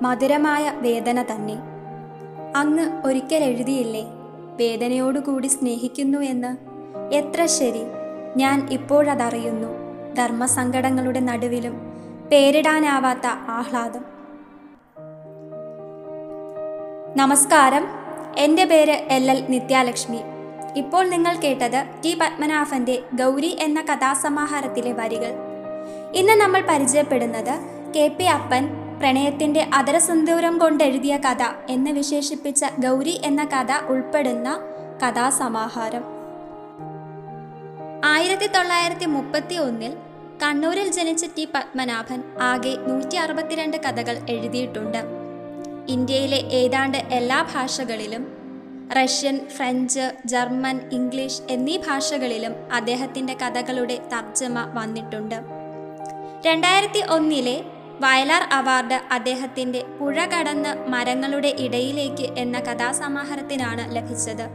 മധുരമായ വേദന തന്നെ. അങ്ങ് ഒരിക്കൽ എഴുതിയില്ലേ വേദനയോടുകൂടി സ്നേഹിക്കുന്നു എന്ന്? എത്ര ശരി. ഞാൻ ഇപ്പോഴതറിയുന്നു ധർമ്മസങ്കടങ്ങളുടെ നടുവിലും പേരിടാനാവാത്ത ആഹ്ലാദം. നമസ്കാരം. എന്റെ പേര് എൽ എൽ നിത്യാലക്ഷ്മി. ഇപ്പോൾ നിങ്ങൾ കേട്ടത് ടി പത്മനാഭന്റെ ഗൗരി എന്ന കഥാസമാഹാരത്തിലെ വരികൾ. ഇന്ന് നമ്മൾ പരിചയപ്പെടുന്നത് കെ പി അപ്പൻ പ്രണയത്തിന്റെ അതരസന്ദൂരം കൊണ്ടെഴുതിയ കഥ എന്ന് വിശേഷിപ്പിച്ച ഗൗരി എന്ന കഥ ഉൾപ്പെടുന്ന കഥാസമാഹാരം. ആയിരത്തി തൊള്ളായിരത്തി മുപ്പത്തി ഒന്നിൽ കണ്ണൂരിൽ ജനിച്ച ടി പത്മനാഭൻ ആകെ നൂറ്റി അറുപത്തിരണ്ട് കഥകൾ എഴുതിയിട്ടുണ്ട്. ഇന്ത്യയിലെ ഏതാണ്ട് എല്ലാ ഭാഷകളിലും റഷ്യൻ ഫ്രഞ്ച് ജർമ്മൻ ഇംഗ്ലീഷ് എന്നീ ഭാഷകളിലും അദ്ദേഹത്തിന്റെ കഥകളുടെ തർജമ വന്നിട്ടുണ്ട്. രണ്ടായിരത്തി ഒന്നിലെ വയലാർ അവാർഡ് അദ്ദേഹത്തിന്റെ പുഴ കടന്ന് മരങ്ങളുടെ ഇടയിലേക്ക് എന്ന കഥാസമാഹാരത്തിനാണ് ലഭിച്ചത്.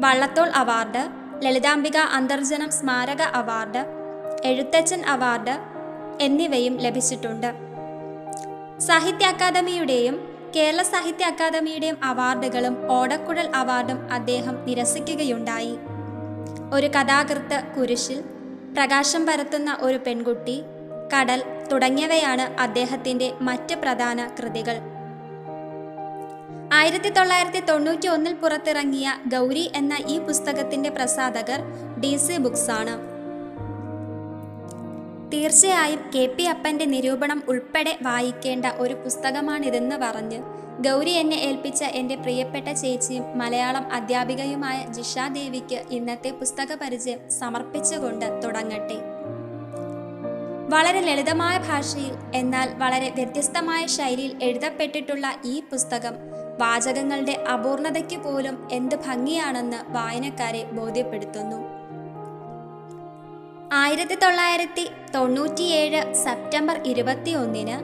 വള്ളത്തോൾ അവാർഡ് ലളിതാംബിക അന്തർജനം സ്മാരക അവാർഡ് എഴുത്തച്ഛൻ അവാർഡ് എന്നിവയും ലഭിച്ചിട്ടുണ്ട്. സാഹിത്യ അക്കാദമിയുടെയും കേരള സാഹിത്യ അക്കാദമിയുടെയും അവാർഡുകളും ഓടക്കുഴൽ അവാർഡും അദ്ദേഹം നിരസിക്കുകയുണ്ടായി. ഒരു കഥാകൃത്ത് കുരിശിൽ പ്രകാശം പരത്തുന്ന ഒരു പെൺകുട്ടി കടൽ തുടങ്ങിയവയാണ് അദ്ദേഹത്തിന്റെ മറ്റ് പ്രധാന കൃതികൾ. ആയിരത്തി തൊള്ളായിരത്തി തൊണ്ണൂറ്റി ഒന്നിൽ പുറത്തിറങ്ങിയ ഗൗരി എന്ന ഈ പുസ്തകത്തിന്റെ പ്രസാധകർ ഡി സി ബുക്സ് ആണ്. തീർച്ചയായും കെ പി അപ്പന്റെ നിരൂപണം ഉൾപ്പെടെ വായിക്കേണ്ട ഒരു പുസ്തകമാണിതെന്ന് പറഞ്ഞ് ഗൗരി എന്നെ ഏൽപ്പിച്ച എന്റെ പ്രിയപ്പെട്ട ചേച്ചിയും മലയാളം അധ്യാപികയുമായ ജിഷാദേവിക്ക് ഇന്നത്തെ പുസ്തക പരിചയം സമർപ്പിച്ചുകൊണ്ട് തുടങ്ങട്ടെ. വളരെ ലളിതമായ ഭാഷയിൽ എന്നാൽ വളരെ വ്യത്യസ്തമായ ശൈലിയിൽ എഴുതപ്പെട്ടിട്ടുള്ള ഈ പുസ്തകം വാചകങ്ങളുടെ അപൂർണതയ്ക്ക് പോലും എന്ത് ഭംഗിയാണെന്ന് വായനക്കാരെ ബോധ്യപ്പെടുത്തുന്നു. ആയിരത്തി തൊള്ളായിരത്തി തൊണ്ണൂറ്റിയേഴ് സെപ്റ്റംബർ ഇരുപത്തിയൊന്നിന്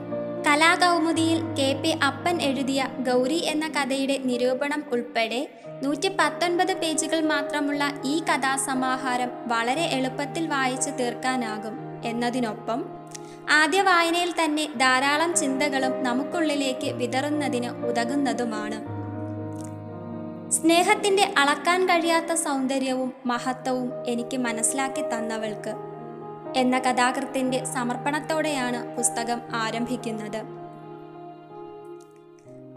കലാകൗമുദിയിൽ കെ പി അപ്പൻ എഴുതിയ ഗൗരി എന്ന കഥയുടെ നിരൂപണം ഉൾപ്പെടെ നൂറ്റി പത്തൊൻപത് പേജുകൾ മാത്രമുള്ള ഈ കഥാസമാഹാരം വളരെ എളുപ്പത്തിൽ വായിച്ചു തീർക്കാനാകും. എന്നതിനൊപ്പം ആദ്യ വായനയിൽ തന്നെ ധാരാളം ചിന്തകളും നമുക്കുള്ളിലേക്ക് വിതറുന്നതിന് ഉതകുന്നതുമാണ്. സ്നേഹത്തിന്റെ അളക്കാൻ കഴിയാത്ത സൗന്ദര്യവും മഹത്വവും എനിക്ക് മനസ്സിലാക്കി തന്നവൾക്ക് എന്ന കഥാകൃത്തിന്റെ സമർപ്പണത്തോടെയാണ് പുസ്തകം ആരംഭിക്കുന്നത്.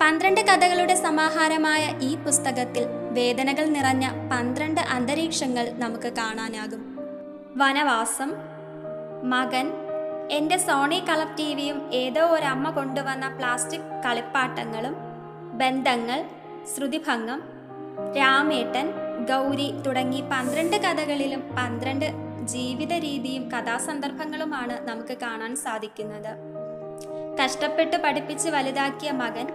പന്ത്രണ്ട് കഥകളുടെ സമാഹാരമായ ഈ പുസ്തകത്തിൽ വേദനകൾ നിറഞ്ഞ പന്ത്രണ്ട് അന്തരീക്ഷങ്ങൾ നമുക്ക് കാണാനാകും. വനവാസം മകൻ എന്റെ സോണി കളർ ടി വിയും ഏതോ ഒരമ്മ കൊണ്ടുവന്ന പ്ലാസ്റ്റിക് കളിപ്പാട്ടങ്ങളും ബന്ധങ്ങൾ ശ്രുതിഭംഗം രാമേട്ടൻ ഗൗരി തുടങ്ങി പന്ത്രണ്ട് കഥകളിലും പന്ത്രണ്ട് ജീവിത രീതിയും കഥാസന്ദർഭങ്ങളുമാണ് നമുക്ക് കാണാൻ സാധിക്കുന്നത്. കഷ്ടപ്പെട്ട് പഠിപ്പിച്ച് വലുതാക്കിയ മകൻ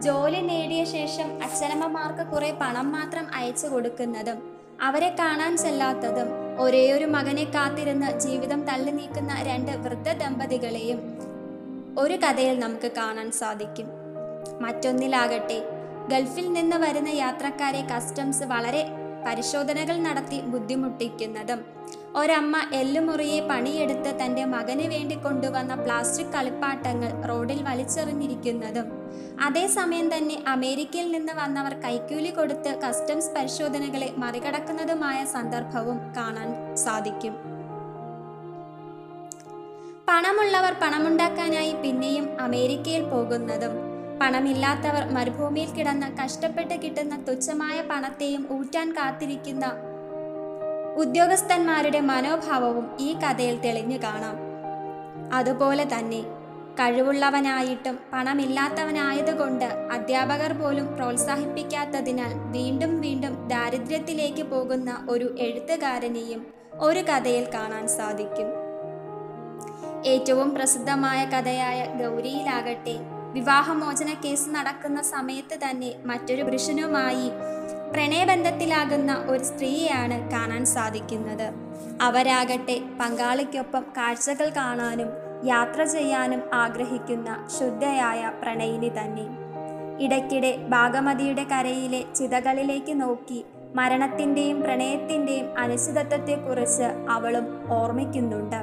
ജോലി നേടിയ ശേഷം അച്ഛനമ്മമാർക്ക് കുറെ പണം മാത്രം അയച്ചു കൊടുക്കുന്നതും അവരെ കാണാൻ ചെല്ലാത്തതും ഒരേയൊരു മകനെ കാത്തിരുന്ന് ജീവിതം തള്ളി നീക്കുന്ന രണ്ട് വൃദ്ധ ദമ്പതികളെയും ഒരു കഥയിൽ നമുക്ക് കാണാൻ സാധിക്കും. മറ്റൊന്നിലാകട്ടെ ഗൾഫിൽ നിന്ന് വരുന്ന യാത്രക്കാരെ കസ്റ്റംസ് വളരെ പരിശോധനകൾ നടത്തി ബുദ്ധിമുട്ടിക്കുന്നതും ഒരമ്മ എല്ലുമുറിയെ പണിയെടുത്ത് തന്റെ മകന് വേണ്ടി കൊണ്ടുവന്ന പ്ലാസ്റ്റിക് കളിപ്പാട്ടങ്ങൾ റോഡിൽ വലിച്ചെറിഞ്ഞിരിക്കുന്നതും. അതേസമയം തന്നെ അമേരിക്കയിൽ നിന്ന് വന്നവർ കൈക്കൂലി കൊടുത്ത് കസ്റ്റംസ് പരിശോധനകളെ മറികടക്കുന്നതുമായ സന്ദർഭവും കാണാൻ സാധിക്കും. പണമുള്ളവർ പണമുണ്ടാക്കാനായി പിന്നെയും അമേരിക്കയിൽ പോകുന്നതും. പണമില്ലാത്തവർ മരുഭൂമിയിൽ കിടന്ന് കഷ്ടപ്പെട്ട് കിട്ടുന്ന തുച്ഛമായ പണത്തെയും ഊറ്റാൻ കാത്തിരിക്കുന്ന ഉദ്യോഗസ്ഥന്മാരുടെ മനോഭാവവും ഈ കഥയിൽ തെളിഞ്ഞു കാണാം. അതുപോലെ തന്നെ കഴിവുള്ളവനായിട്ടും പണമില്ലാത്തവനായതുകൊണ്ട് അധ്യാപകർ പോലും പ്രോത്സാഹിപ്പിക്കാത്തതിനാൽ വീണ്ടും വീണ്ടും ദാരിദ്ര്യത്തിലേക്ക് പോകുന്ന ഒരു എഴുത്തുകാരനെയും ഒരു കഥയിൽ കാണാൻ സാധിക്കും. ഏറ്റവും പ്രസിദ്ധമായ കഥയായ ഗൗരിയിലാകട്ടെ വിവാഹമോചന കേസ് നടക്കുന്ന സമയത്ത് തന്നെ മറ്റൊരു പുരുഷനുമായി പ്രണയബന്ധത്തിലാകുന്ന ഒരു സ്ത്രീയെയാണ് കാണാൻ സാധിക്കുന്നത്. അവരാകട്ടെ പങ്കാളിക്കൊപ്പം കാഴ്ചകൾ കാണാനും യാത്ര ചെയ്യാനും ആഗ്രഹിക്കുന്ന ശുദ്ധയായ പ്രണയിനി തന്നെ. ഇടയ്ക്കിടെ ഭാഗമതിയുടെ കരയിലെ ചിതകളിലേക്ക് നോക്കി മരണത്തിന്റെയും പ്രണയത്തിന്റെയും അനിശ്ചിതത്വത്തെക്കുറിച്ച് അവളും ഓർമ്മിക്കുന്നുണ്ട്.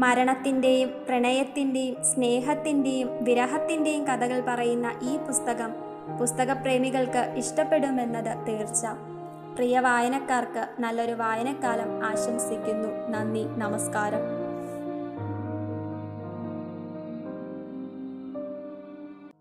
മരണത്തിന്റെയും പ്രണയത്തിന്റെയും സ്നേഹത്തിന്റെയും വിരഹത്തിന്റെയും കഥകൾ പറയുന്ന ഈ പുസ്തകം പുസ്തകപ്രേമികൾക്ക് ഇഷ്ടപ്പെടുമെന്നത് തീർച്ച. പ്രിയ വായനക്കാർക്ക് നല്ലൊരു വായനക്കാലം ആശംസിക്കുന്നു. നന്ദി. നമസ്കാരം.